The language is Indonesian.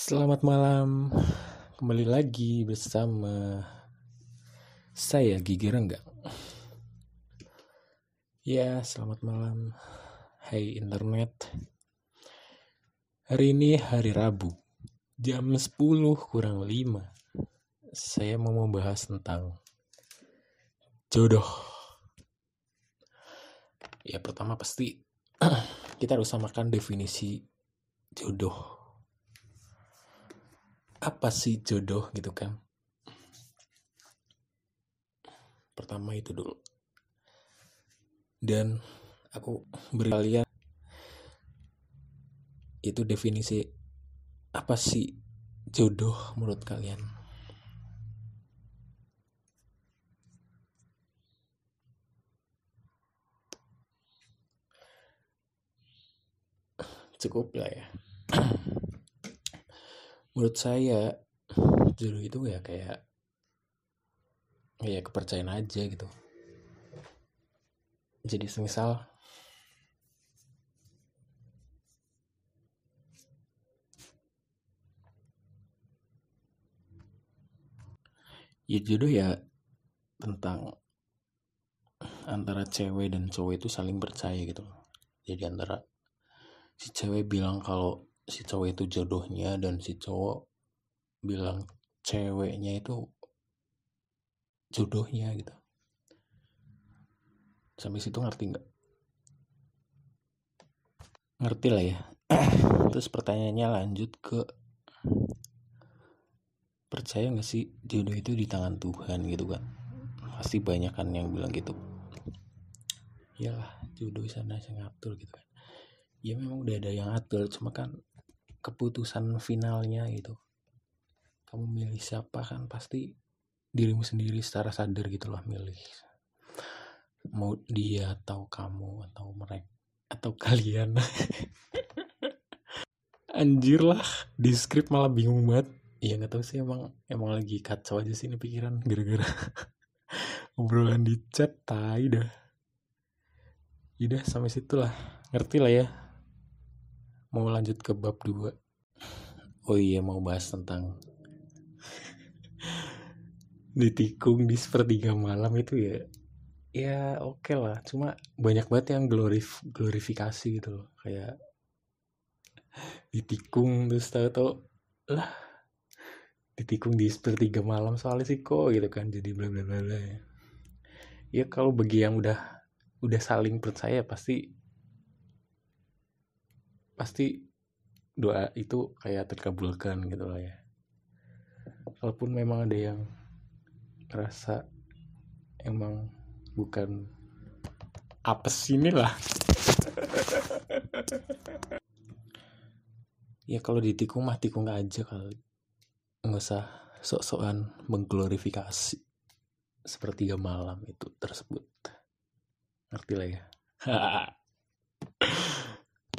Selamat malam, kembali lagi bersama saya Gigi Renggang. Ya, selamat malam, hai internet. Hari ini hari Rabu, jam 10 kurang 5. Saya mau membahas tentang jodoh. Ya, pertama pasti kita harus samakan definisi jodoh apa sih jodoh gitu kan? Pertama itu dulu. Dan aku beri kalian itu definisi apa sih jodoh menurut kalian? Cukup lah ya menurut saya jodoh itu ya kayak ya kepercayaan aja gitu. Jadi semisal ya jodoh ya tentang antara cewek dan cowok itu saling percaya gitu. Jadi antara si cewek bilang kalau si cowok itu jodohnya dan si cowok bilang ceweknya itu jodohnya gitu. Sampai situ ngerti nggak? Ngerti lah ya. Terus pertanyaannya lanjut ke percaya nggak sih jodoh itu di tangan Tuhan? Gitu kan. Pasti banyak kan yang bilang gitu. Iyalah jodoh sana yang ngatur gitu kan. Ya memang udah ada yang atur cuma kan keputusan finalnya gitu. Kamu milih siapa kan pasti dirimu sendiri secara sadar gitu loh milih. Mau dia atau kamu atau mereka atau kalian. Anjir lah di script malah bingung banget. Ya nggak tahu sih emang emang lagi kacau aja sih ini pikiran gara-gara obrolan di chat tai dah. Udah sampai situ lah. Ngerti lah ya mau lanjut ke bab 2 oh iya mau bahas tentang ditikung di sepertiga malam itu ya. Ya oke okay lah. Cuma banyak banget yang glorif glorifikasi gitu loh. Kayak ditikung terus tahu tau lah ditikung di sepertiga malam soalnya sih kok gitu kan. Jadi bla bla bla bla ya, ya kalau bagi yang udah udah saling percaya pasti pasti doa itu kayak terkabulkan gitu lah ya. Walaupun memang ada yang ngerasa emang bukan apa sini lah ya kalau ditikung mah tikung aja kali. Nggak usah sok-sokan mengglorifikasi sepertiga malam itu tersebut. Ngerti lah ya